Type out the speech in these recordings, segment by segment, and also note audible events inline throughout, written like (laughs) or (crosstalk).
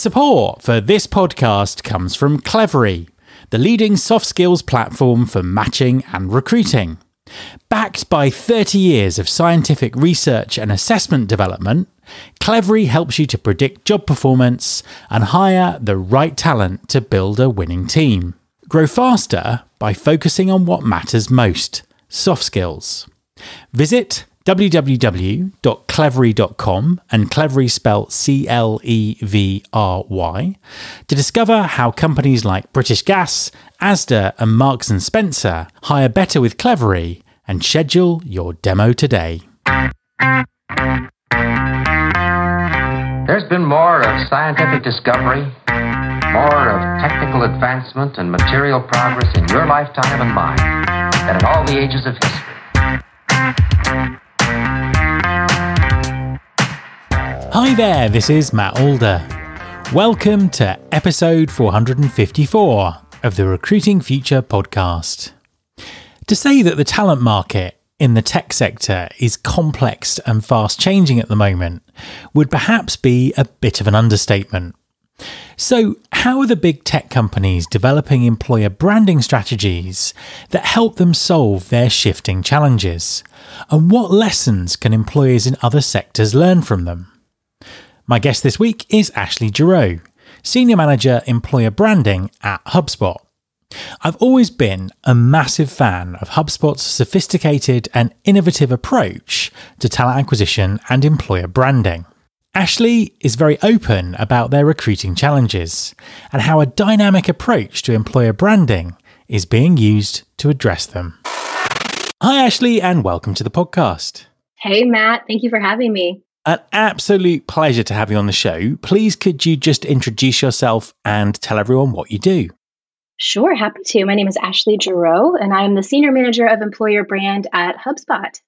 Support for this podcast comes from Clevry, the leading soft skills platform for matching and recruiting. Backed by 30 years of scientific research and assessment development, Clevry helps you to predict job performance and hire the right talent to build a winning team. Grow faster by focusing on what matters most soft skills. Visit www.clevry.com and Clevry spelled C L E V R Y to discover how companies like British Gas, Asda, and Marks and Spencer hire better with Clevry and schedule your demo today. There's been more of scientific discovery, more of technical advancement and material progress in your lifetime and mine than in all the ages of history. Hi there, this is Matt Alder. Welcome to episode 454 of the Recruiting Future podcast. To say that the talent market in the tech sector is complex and fast changing at the moment would perhaps be a bit of an understatement. So, how are the big tech companies developing employer branding strategies that help them solve their shifting challenges? And what lessons can employers in other sectors learn from them? My guest this week is Ashley Giroux, Senior Manager Employer Branding at HubSpot. I've always been a massive fan of HubSpot's sophisticated and innovative approach to talent acquisition and employer branding. Ashley is very open about their recruiting challenges and how a dynamic approach to employer branding is being used to address them. Hi, Ashley, and welcome to the podcast. Hey, Matt. Thank you for having me. An absolute pleasure to have you on the show. Please, could you just introduce yourself and tell everyone what you do? Sure, happy to. My name is Ashley Giroux, and I am the Senior Manager of Employer Brand at HubSpot.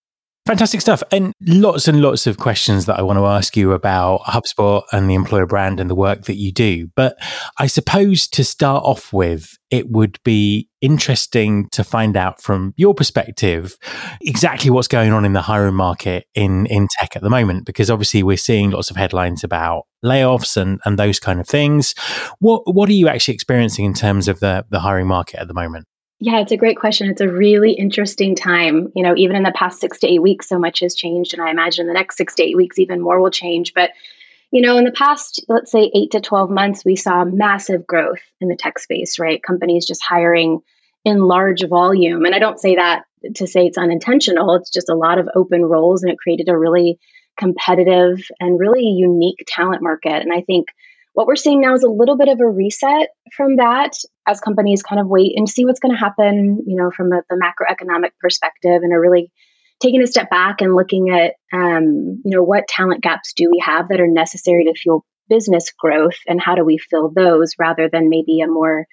Fantastic stuff. And lots and lots of questions that I want to ask you about HubSpot and the employer brand and the work that you do. But I suppose to start off with, it would be interesting to find out from your perspective exactly what's going on in the hiring market in, in tech at the moment, because obviously we're seeing lots of headlines about layoffs and, and those kind of things. What what are you actually experiencing in terms of the, the hiring market at the moment? Yeah, it's a great question. It's a really interesting time. You know, even in the past six to eight weeks, so much has changed. And I imagine the next six to eight weeks, even more will change. But, you know, in the past, let's say eight to 12 months, we saw massive growth in the tech space, right? Companies just hiring in large volume. And I don't say that to say it's unintentional, it's just a lot of open roles. And it created a really competitive and really unique talent market. And I think what we're seeing now is a little bit of a reset from that as companies kind of wait and see what's going to happen, you know, from a, the macroeconomic perspective and are really taking a step back and looking at, um, you know, what talent gaps do we have that are necessary to fuel business growth and how do we fill those rather than maybe a more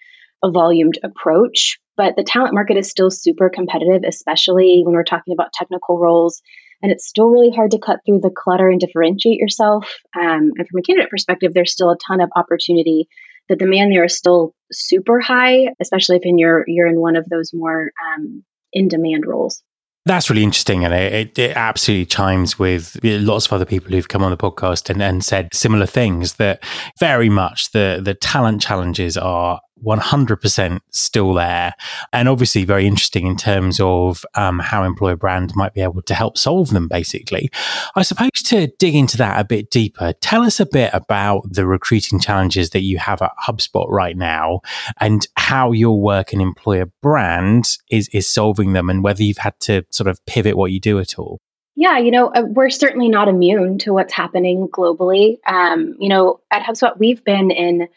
a volumed approach. But the talent market is still super competitive, especially when we're talking about technical roles and it's still really hard to cut through the clutter and differentiate yourself. Um, and from a candidate perspective, there's still a ton of opportunity. The demand there is still super high, especially if in you're you're in one of those more um, in demand roles. That's really interesting. And it, it, absolutely chimes with lots of other people who've come on the podcast and, and said similar things that very much the, the talent challenges are 100% still there. And obviously, very interesting in terms of um, how employer brand might be able to help solve them, basically. I suppose to dig into that a bit deeper, tell us a bit about the recruiting challenges that you have at HubSpot right now and how your work and employer brand is, is solving them and whether you've had to sort of pivot what you do at all. Yeah, you know, uh, we're certainly not immune to what's happening globally. Um, you know, at HubSpot, we've been in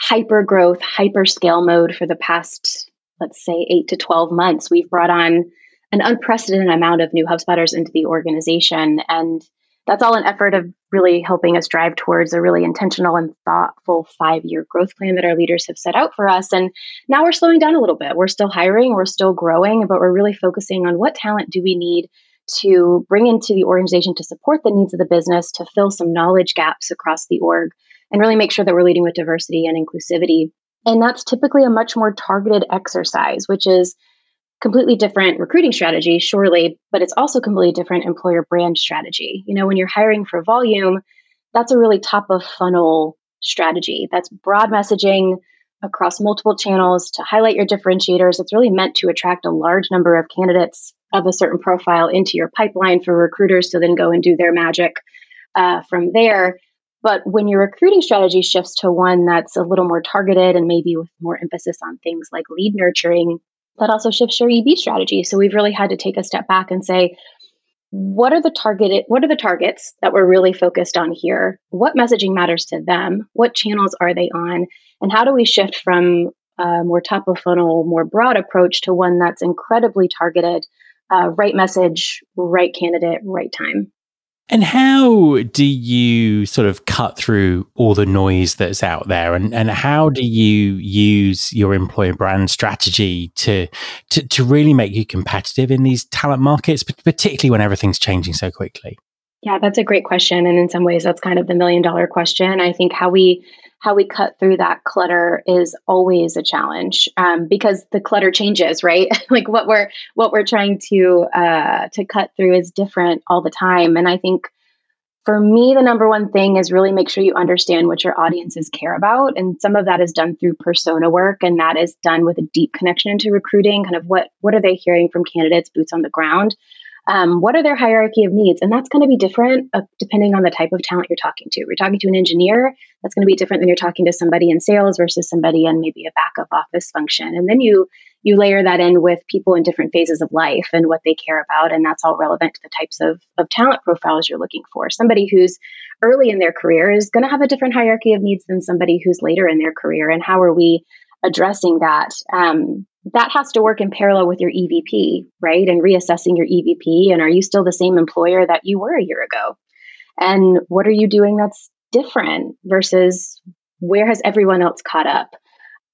hyper growth, hyper scale mode for the past, let's say, eight to 12 months. We've brought on an unprecedented amount of new HubSpotters into the organization. And that's all an effort of really helping us drive towards a really intentional and thoughtful five year growth plan that our leaders have set out for us. And now we're slowing down a little bit. We're still hiring, we're still growing, but we're really focusing on what talent do we need to bring into the organization to support the needs of the business, to fill some knowledge gaps across the org, and really make sure that we're leading with diversity and inclusivity. And that's typically a much more targeted exercise, which is completely different recruiting strategy, surely, but it's also completely different employer brand strategy. You know, when you're hiring for volume, that's a really top of funnel strategy. That's broad messaging across multiple channels to highlight your differentiators. It's really meant to attract a large number of candidates of a certain profile into your pipeline for recruiters to then go and do their magic uh, from there. But when your recruiting strategy shifts to one that's a little more targeted and maybe with more emphasis on things like lead nurturing, that also shifts your EB strategy. So we've really had to take a step back and say, what are the targeted what are the targets that we're really focused on here? What messaging matters to them? What channels are they on? And how do we shift from a more top of funnel more broad approach to one that's incredibly targeted uh, right message right candidate right time and how do you sort of cut through all the noise that's out there? And, and how do you use your employer brand strategy to, to, to really make you competitive in these talent markets, particularly when everything's changing so quickly? Yeah, that's a great question. And in some ways, that's kind of the million dollar question. I think how we how we cut through that clutter is always a challenge um, because the clutter changes right? (laughs) Like what we're what we're trying to uh, to cut through is different all the time. And i think for me the number one thing is really make sure you understand what your audiences care about. And some of that is done through persona work and that is done with a deep connection into recruiting kind of what what are they hearing from candidates boots on the ground um, what are their hierarchy of needs? And that's going to be different uh, depending on the type of talent you're talking to. If you're talking to an engineer, that's going to be different than you're talking to somebody in sales versus somebody in maybe a backup office function. And then you you layer that in with people in different phases of life and what they care about, and that's all relevant to the types of, of talent profiles you're looking for. Somebody who's early in their career is going to have a different hierarchy of needs than somebody who's later in their career. And how are we addressing that? Um, that has to work in parallel with your EVP, right? And reassessing your EVP. And are you still the same employer that you were a year ago? And what are you doing that's different versus where has everyone else caught up?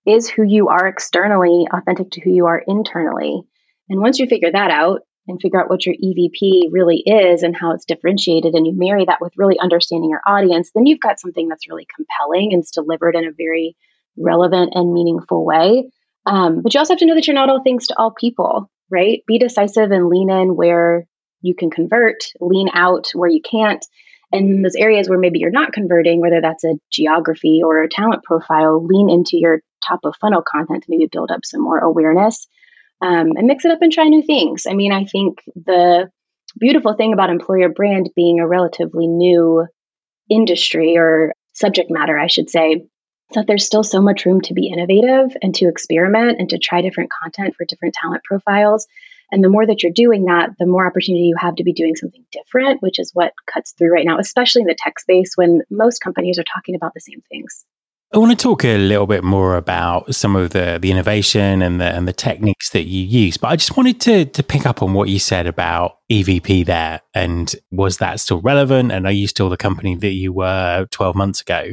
Is who you are externally authentic to who you are internally? And once you figure that out and figure out what your EVP really is and how it's differentiated, and you marry that with really understanding your audience, then you've got something that's really compelling and it's delivered in a very relevant and meaningful way um, but you also have to know that you're not all things to all people, right? Be decisive and lean in where you can convert, lean out where you can't. And those areas where maybe you're not converting, whether that's a geography or a talent profile, lean into your top of funnel content to maybe build up some more awareness um, and mix it up and try new things. I mean, I think the beautiful thing about employer brand being a relatively new industry or subject matter, I should say, that there's still so much room to be innovative and to experiment and to try different content for different talent profiles. And the more that you're doing that, the more opportunity you have to be doing something different, which is what cuts through right now, especially in the tech space when most companies are talking about the same things. I want to talk a little bit more about some of the, the innovation and the and the techniques that you use, but I just wanted to to pick up on what you said about EVP there, and was that still relevant? And are you still the company that you were twelve months ago?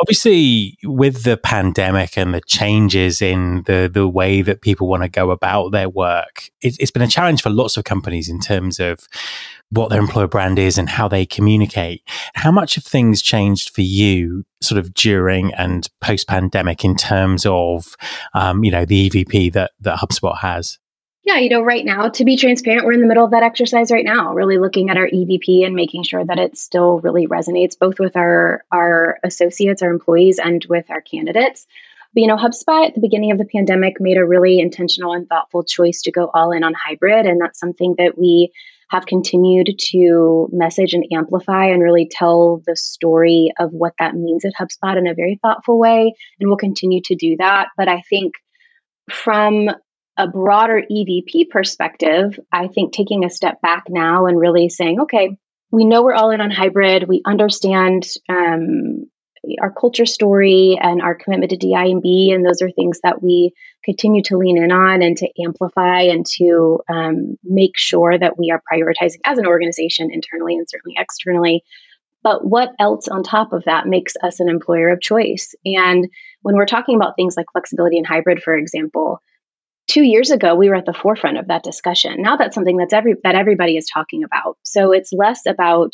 Obviously with the pandemic and the changes in the the way that people want to go about their work it, it's been a challenge for lots of companies in terms of what their employer brand is and how they communicate. How much of things changed for you sort of during and post pandemic in terms of um, you know the evp that that hubspot has yeah, you know, right now, to be transparent, we're in the middle of that exercise right now, really looking at our EVP and making sure that it still really resonates both with our our associates, our employees, and with our candidates. But you know, HubSpot at the beginning of the pandemic made a really intentional and thoughtful choice to go all in on hybrid, and that's something that we have continued to message and amplify and really tell the story of what that means at HubSpot in a very thoughtful way, and we'll continue to do that. But I think from a broader EVP perspective, I think taking a step back now and really saying, okay, we know we're all in on hybrid. We understand um, our culture story and our commitment to DI&B, and those are things that we continue to lean in on and to amplify and to um, make sure that we are prioritizing as an organization internally and certainly externally. But what else on top of that makes us an employer of choice? And when we're talking about things like flexibility and hybrid, for example, two years ago we were at the forefront of that discussion now that's something that's every that everybody is talking about so it's less about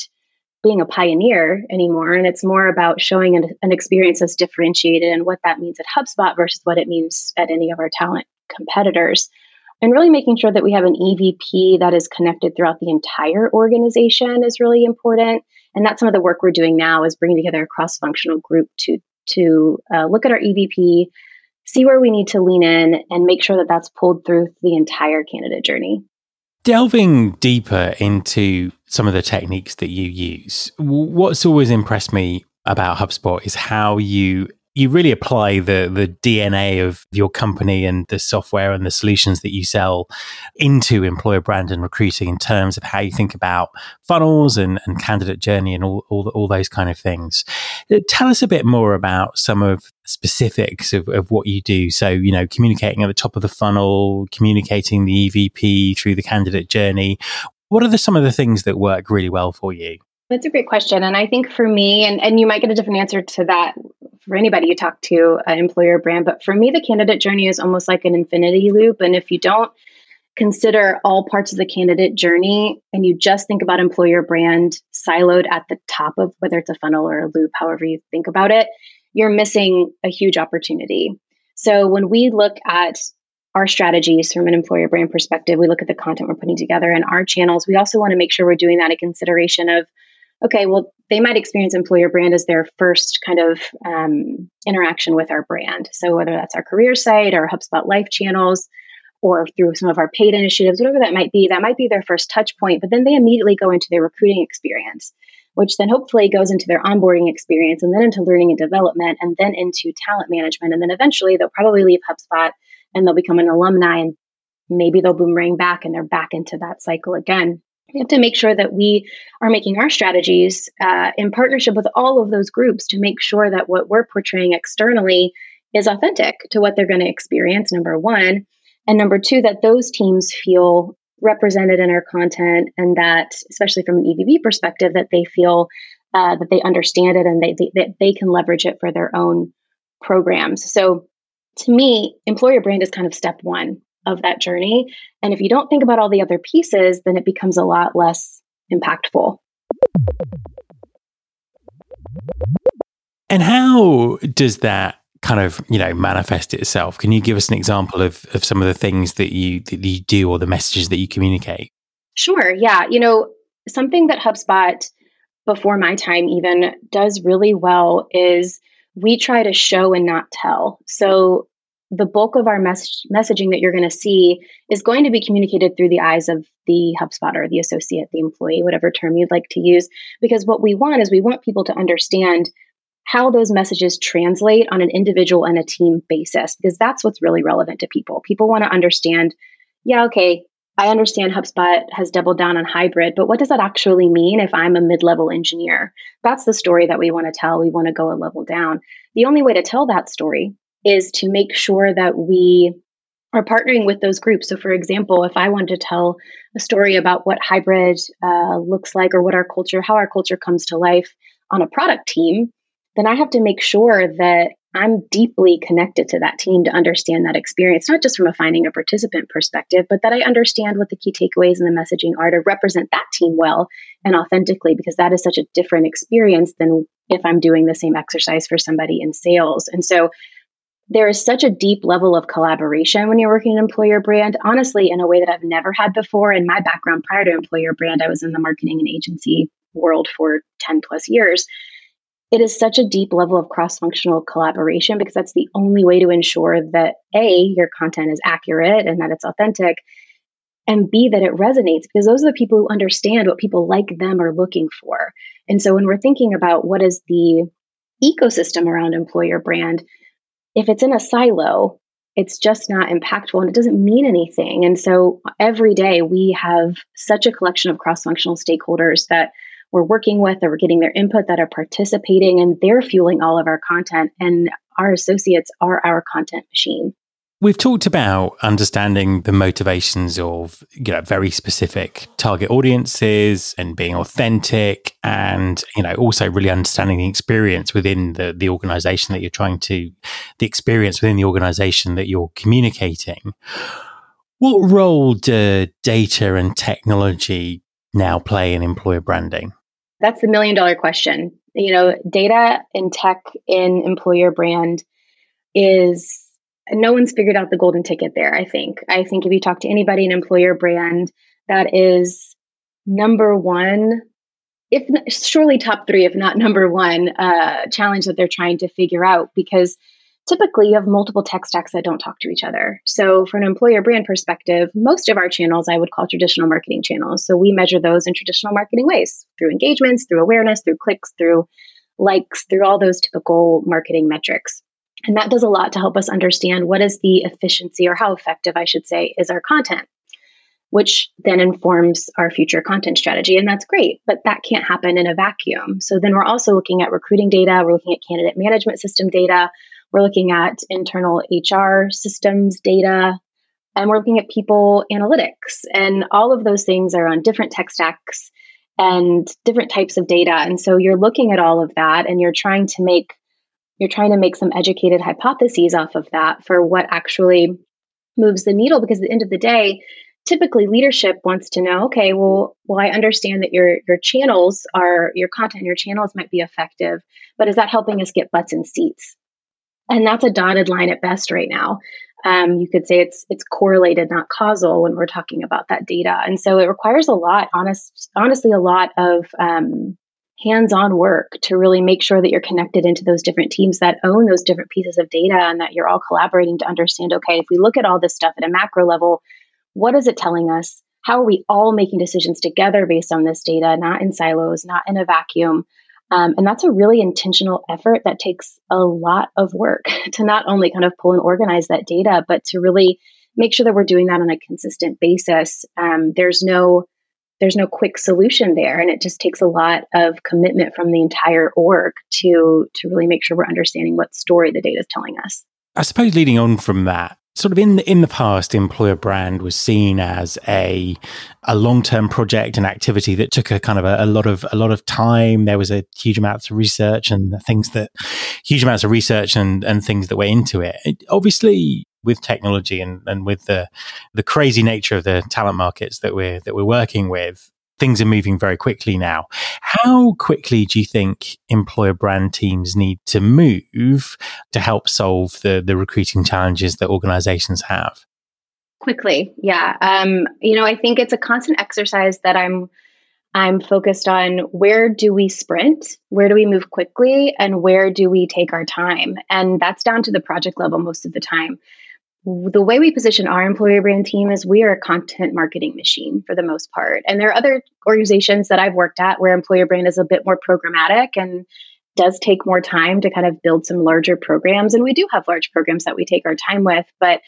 being a pioneer anymore and it's more about showing an, an experience that's differentiated and what that means at hubspot versus what it means at any of our talent competitors and really making sure that we have an EVP that is connected throughout the entire organization is really important. And that's some of the work we're doing now is bringing together a cross-functional group to to uh, look at our EVP, see where we need to lean in, and make sure that that's pulled through the entire candidate journey. Delving deeper into some of the techniques that you use, what's always impressed me about HubSpot is how you you really apply the the DNA of your company and the software and the solutions that you sell into employer brand and recruiting in terms of how you think about funnels and, and candidate journey and all, all, all those kind of things. Uh, tell us a bit more about some of specifics of, of what you do. So, you know, communicating at the top of the funnel, communicating the EVP through the candidate journey. What are the, some of the things that work really well for you? That's a great question. And I think for me, and, and you might get a different answer to that for anybody you talk to, an employer brand, but for me, the candidate journey is almost like an infinity loop. And if you don't consider all parts of the candidate journey and you just think about employer brand siloed at the top of whether it's a funnel or a loop, however you think about it, you're missing a huge opportunity. So when we look at our strategies from an employer brand perspective, we look at the content we're putting together and our channels. We also want to make sure we're doing that in consideration of okay, well, they might experience employer brand as their first kind of um, interaction with our brand. So whether that's our career site or HubSpot Life channels, or through some of our paid initiatives, whatever that might be, that might be their first touch point. But then they immediately go into their recruiting experience, which then hopefully goes into their onboarding experience and then into learning and development and then into talent management. And then eventually they'll probably leave HubSpot and they'll become an alumni and maybe they'll boomerang back and they're back into that cycle again we have to make sure that we are making our strategies uh, in partnership with all of those groups to make sure that what we're portraying externally is authentic to what they're going to experience, number one. And number two, that those teams feel represented in our content and that, especially from an EVP perspective, that they feel uh, that they understand it and they, they, that they can leverage it for their own programs. So to me, employer brand is kind of step one of that journey. And if you don't think about all the other pieces, then it becomes a lot less impactful. And how does that kind of, you know, manifest itself? Can you give us an example of, of some of the things that you that you do or the messages that you communicate? Sure. Yeah. You know, something that HubSpot before my time even does really well is we try to show and not tell. So the bulk of our mes- messaging that you're going to see is going to be communicated through the eyes of the HubSpotter the associate, the employee, whatever term you'd like to use. Because what we want is we want people to understand how those messages translate on an individual and a team basis, because that's what's really relevant to people. People want to understand, yeah, okay, I understand HubSpot has doubled down on hybrid, but what does that actually mean if I'm a mid level engineer? That's the story that we want to tell. We want to go a level down. The only way to tell that story is to make sure that we are partnering with those groups. So, for example, if I wanted to tell a story about what hybrid uh, looks like or what our culture, how our culture comes to life on a product team, then I have to make sure that I'm deeply connected to that team to understand that experience, not just from a finding a participant perspective, but that I understand what the key takeaways and the messaging are to represent that team well and authentically, because that is such a different experience than if I'm doing the same exercise for somebody in sales. And so there is such a deep level of collaboration when you're working in employer brand, honestly, in a way that I've never had before. In my background prior to employer brand, I was in the marketing and agency world for 10 plus years. It is such a deep level of cross functional collaboration because that's the only way to ensure that A, your content is accurate and that it's authentic, and B, that it resonates because those are the people who understand what people like them are looking for. And so when we're thinking about what is the ecosystem around employer brand, if it's in a silo, it's just not impactful and it doesn't mean anything. And so every day we have such a collection of cross functional stakeholders that we're working with, that we're getting their input, that are participating, and they're fueling all of our content. And our associates are our content machine. We've talked about understanding the motivations of you know very specific target audiences and being authentic and you know also really understanding the experience within the the organization that you're trying to the experience within the organization that you're communicating. What role do data and technology now play in employer branding? That's the million dollar question. You know, data and tech in employer brand is no one's figured out the golden ticket there, I think. I think if you talk to anybody in employer brand, that is number one, if surely top three, if not number one, uh, challenge that they're trying to figure out because typically you have multiple tech stacks that don't talk to each other. So, from an employer brand perspective, most of our channels I would call traditional marketing channels. So, we measure those in traditional marketing ways through engagements, through awareness, through clicks, through likes, through all those typical marketing metrics. And that does a lot to help us understand what is the efficiency or how effective, I should say, is our content, which then informs our future content strategy. And that's great, but that can't happen in a vacuum. So then we're also looking at recruiting data, we're looking at candidate management system data, we're looking at internal HR systems data, and we're looking at people analytics. And all of those things are on different tech stacks and different types of data. And so you're looking at all of that and you're trying to make you're trying to make some educated hypotheses off of that for what actually moves the needle because at the end of the day typically leadership wants to know okay well well i understand that your your channels are your content your channels might be effective but is that helping us get butts in seats? And that's a dotted line at best right now. Um, you could say it's it's correlated not causal when we're talking about that data. And so it requires a lot honest honestly a lot of um, hands-on work to really make sure that you're connected into those different teams that own those different pieces of data and that you're all collaborating to understand okay if we look at all this stuff at a macro level what is it telling us? How are we all making decisions together based on this data not in silos not in a vacuum? Um, and that's a really intentional effort that takes a lot of work (laughs) to not only kind of pull and organize that data but to really make sure that we're doing that on a consistent basis. Um, there's no there's no quick solution there. And it just takes a lot of commitment from the entire org to to really make sure we're understanding what story the data is telling us. I suppose leading on from that sort of in in the past employer brand was seen as a a long-term project and activity that took a kind of a, a, lot of a lot of time. There was a huge amounts of research and things that huge amounts of research and and things that went into it, it obviously with technology and, and with the the crazy nature of the talent markets that we're that we're working with, things are moving very quickly now. How quickly do you think employer brand teams need to move to help solve the the recruiting challenges that organizations have? Quickly, yeah. Um, you know, I think it's a constant exercise that I'm I'm focused on where do we sprint, where do we move quickly, and where do we take our time. And that's down to the project level most of the time the way we position our employer brand team is we are a content marketing machine for the most part. And there are other organizations that I've worked at where employer brand is a bit more programmatic and does take more time to kind of build some larger programs. And we do have large programs that we take our time with, but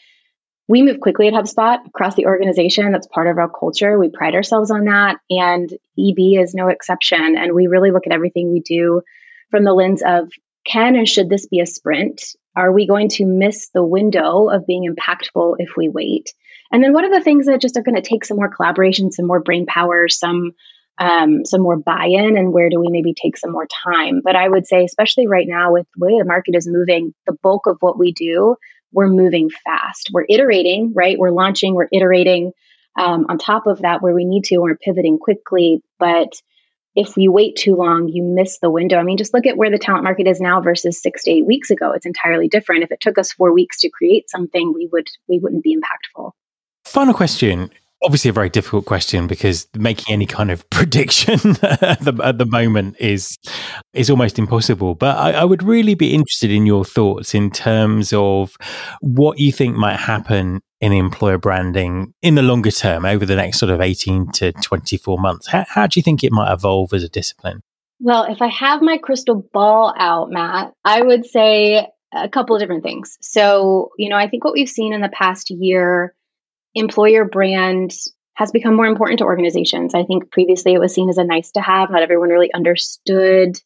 we move quickly at HubSpot across the organization. That's part of our culture. We pride ourselves on that. And EB is no exception. And we really look at everything we do from the lens of can and should this be a sprint? Are we going to miss the window of being impactful if we wait? And then what are the things that just are going to take some more collaboration, some more brain power, some um, some more buy-in, and where do we maybe take some more time? But I would say, especially right now with the way the market is moving, the bulk of what we do, we're moving fast. We're iterating, right? We're launching, we're iterating. Um, on top of that, where we need to, we're pivoting quickly, but if you wait too long, you miss the window. I mean, just look at where the talent market is now versus six to eight weeks ago. It's entirely different. If it took us four weeks to create something, we would we wouldn't be impactful. Final question. Obviously, a very difficult question because making any kind of (laughs) prediction at, the, at the moment is is almost impossible. But I, I would really be interested in your thoughts in terms of what you think might happen in employer branding in the longer term over the next sort of 18 to 24 months? How, how do you think it might evolve as a discipline? Well, if I have my crystal ball out, Matt, I would say a couple of different things. So, you know, I think what we've seen in the past year, employer brand has become more important to organizations. I think previously it was seen as a nice to have, not everyone really understood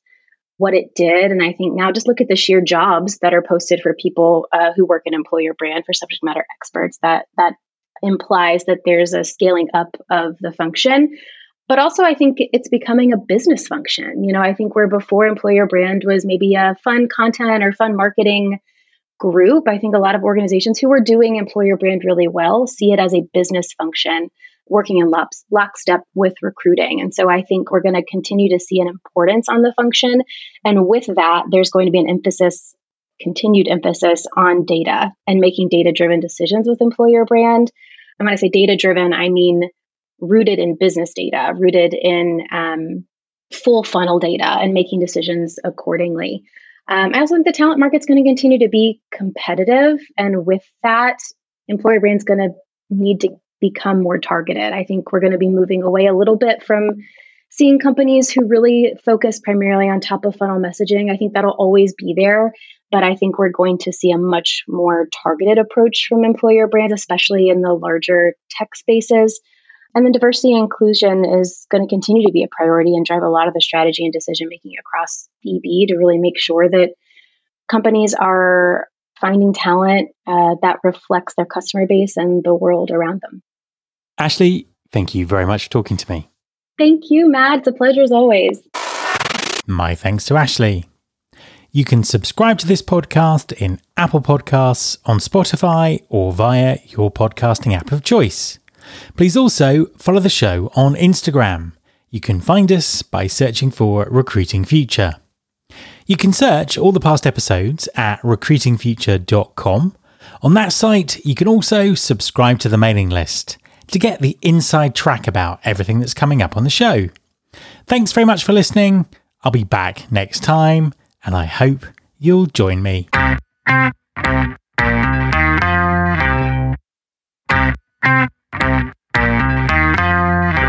what it did. And I think now just look at the sheer jobs that are posted for people uh, who work in employer brand for subject matter experts. That that implies that there's a scaling up of the function. But also, I think it's becoming a business function. You know, I think where before employer brand was maybe a fun content or fun marketing group, I think a lot of organizations who are doing employer brand really well see it as a business function working in lockstep with recruiting. And so I think we're going to continue to see an importance on the function. And with that, there's going to be an emphasis continued emphasis on data and making data driven decisions with employer brand. And when I say data driven, I mean rooted in business data, rooted in um, full funnel data and making decisions accordingly. Um, I also think the talent market's going to continue to be competitive. And with that, employer brand's going to need to become more targeted. I think we're going to be moving away a little bit from seeing companies who really focus primarily on top of funnel messaging. I think that'll always be there. But I think we're going to see a much more targeted approach from employer brands, especially in the larger tech spaces. And then diversity and inclusion is going to continue to be a priority and drive a lot of the strategy and decision making across EB to really make sure that companies are finding talent uh, that reflects their customer base and the world around them. Ashley, thank you very much for talking to me. Thank you, Matt. It's a pleasure as always. My thanks to Ashley. You can subscribe to this podcast in Apple Podcasts, on Spotify, or via your podcasting app of choice. Please also follow the show on Instagram. You can find us by searching for Recruiting Future. You can search all the past episodes at recruitingfuture.com. On that site, you can also subscribe to the mailing list to get the inside track about everything that's coming up on the show. Thanks very much for listening. I'll be back next time, and I hope you'll join me.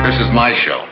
This is my show.